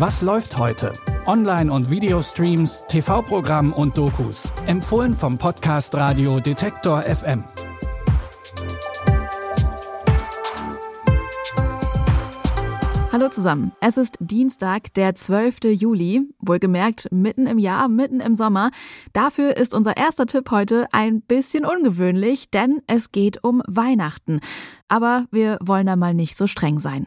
Was läuft heute? Online- und Videostreams, TV-Programm und Dokus. Empfohlen vom Podcast Radio Detektor FM. Hallo zusammen. Es ist Dienstag, der 12. Juli. Wohlgemerkt mitten im Jahr, mitten im Sommer. Dafür ist unser erster Tipp heute ein bisschen ungewöhnlich, denn es geht um Weihnachten. Aber wir wollen da mal nicht so streng sein.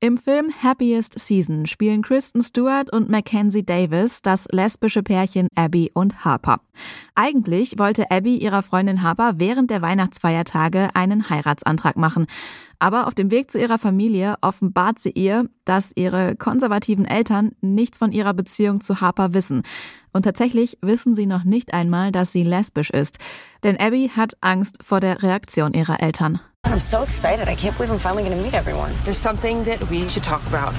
Im Film Happiest Season spielen Kristen Stewart und Mackenzie Davis das lesbische Pärchen Abby und Harper. Eigentlich wollte Abby ihrer Freundin Harper während der Weihnachtsfeiertage einen Heiratsantrag machen. Aber auf dem Weg zu ihrer Familie offenbart sie ihr, dass ihre konservativen Eltern nichts von ihrer Beziehung zu Harper wissen. Und tatsächlich wissen sie noch nicht einmal, dass sie lesbisch ist. Denn Abby hat Angst vor der Reaktion ihrer Eltern. I'm so excited. I can't believe I'm finally going to meet everyone. There's something that we should talk about.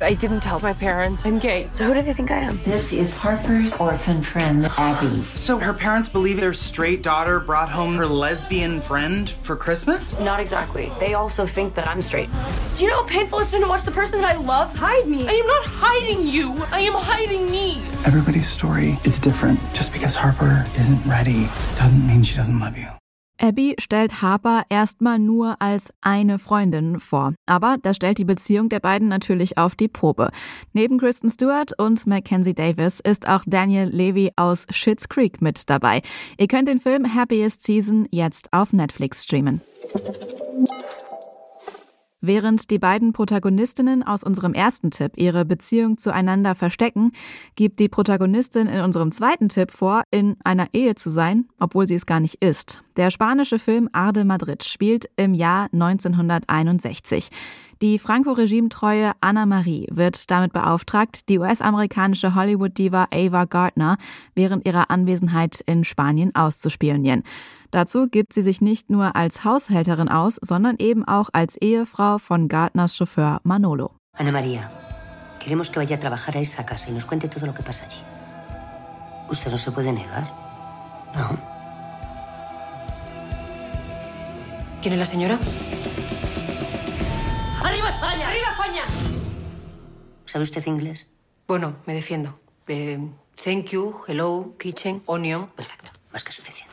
Hi! I didn't tell my parents I'm gay. So who do they think I am? This is Harper's orphan friend, Abby. So her parents believe their straight daughter brought home her lesbian friend for Christmas? Not exactly. They also think that I'm straight. Do you know how painful it's been to watch the person that I love hide me? I am not hiding you. I am hiding me. Everybody's story is different. Just because Harper isn't ready doesn't mean she doesn't love you. Abby stellt Harper erstmal nur als eine Freundin vor. Aber das stellt die Beziehung der beiden natürlich auf die Probe. Neben Kristen Stewart und Mackenzie Davis ist auch Daniel Levy aus Schitt's Creek mit dabei. Ihr könnt den Film Happiest Season jetzt auf Netflix streamen. Während die beiden Protagonistinnen aus unserem ersten Tipp ihre Beziehung zueinander verstecken, gibt die Protagonistin in unserem zweiten Tipp vor, in einer Ehe zu sein, obwohl sie es gar nicht ist. Der spanische Film Arde Madrid spielt im Jahr 1961. Die Franco-Regime-treue Anna Marie wird damit beauftragt, die US-amerikanische Hollywood-Diva Ava Gardner während ihrer Anwesenheit in Spanien auszuspionieren. Dazu gibt sie sich nicht nur als Haushälterin aus, sondern eben auch als Ehefrau von Gardners Chauffeur Manolo. Ana María, queremos que vaya a trabajar a esa casa y nos cuente todo lo que pasa allí. ¿Usted no se puede negar? No. ¿Quién es la señora? ¡Arriba España! ¡Arriba España! ¿Sabe usted inglés? Bueno, me defiendo. Eh, thank you, hello, kitchen, onion. Perfecto, más que suficiente.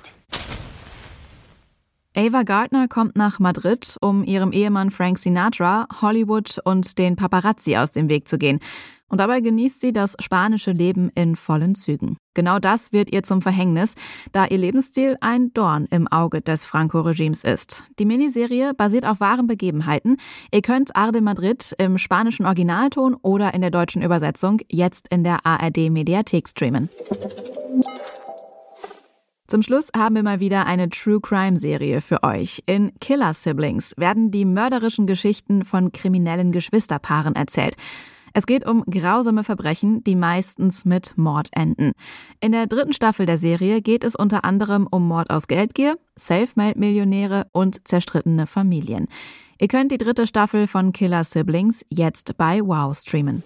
Ava Gardner kommt nach Madrid, um ihrem Ehemann Frank Sinatra, Hollywood und den Paparazzi aus dem Weg zu gehen. Und dabei genießt sie das spanische Leben in vollen Zügen. Genau das wird ihr zum Verhängnis, da ihr Lebensstil ein Dorn im Auge des Franco-Regimes ist. Die Miniserie basiert auf wahren Begebenheiten. Ihr könnt Arde Madrid im spanischen Originalton oder in der deutschen Übersetzung jetzt in der ARD Mediathek streamen. Zum Schluss haben wir mal wieder eine True Crime Serie für euch. In Killer Siblings werden die mörderischen Geschichten von kriminellen Geschwisterpaaren erzählt. Es geht um grausame Verbrechen, die meistens mit Mord enden. In der dritten Staffel der Serie geht es unter anderem um Mord aus Geldgier, Selfmade-Millionäre und zerstrittene Familien. Ihr könnt die dritte Staffel von Killer Siblings jetzt bei Wow streamen.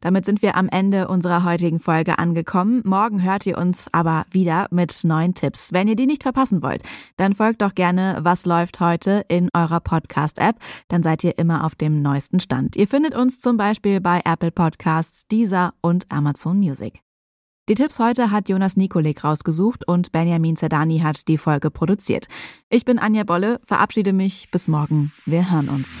Damit sind wir am Ende unserer heutigen Folge angekommen. Morgen hört ihr uns aber wieder mit neuen Tipps. Wenn ihr die nicht verpassen wollt, dann folgt doch gerne Was läuft heute in eurer Podcast-App. Dann seid ihr immer auf dem neuesten Stand. Ihr findet uns zum Beispiel bei Apple Podcasts, Deezer und Amazon Music. Die Tipps heute hat Jonas Nikolik rausgesucht und Benjamin Zerdani hat die Folge produziert. Ich bin Anja Bolle, verabschiede mich. Bis morgen. Wir hören uns.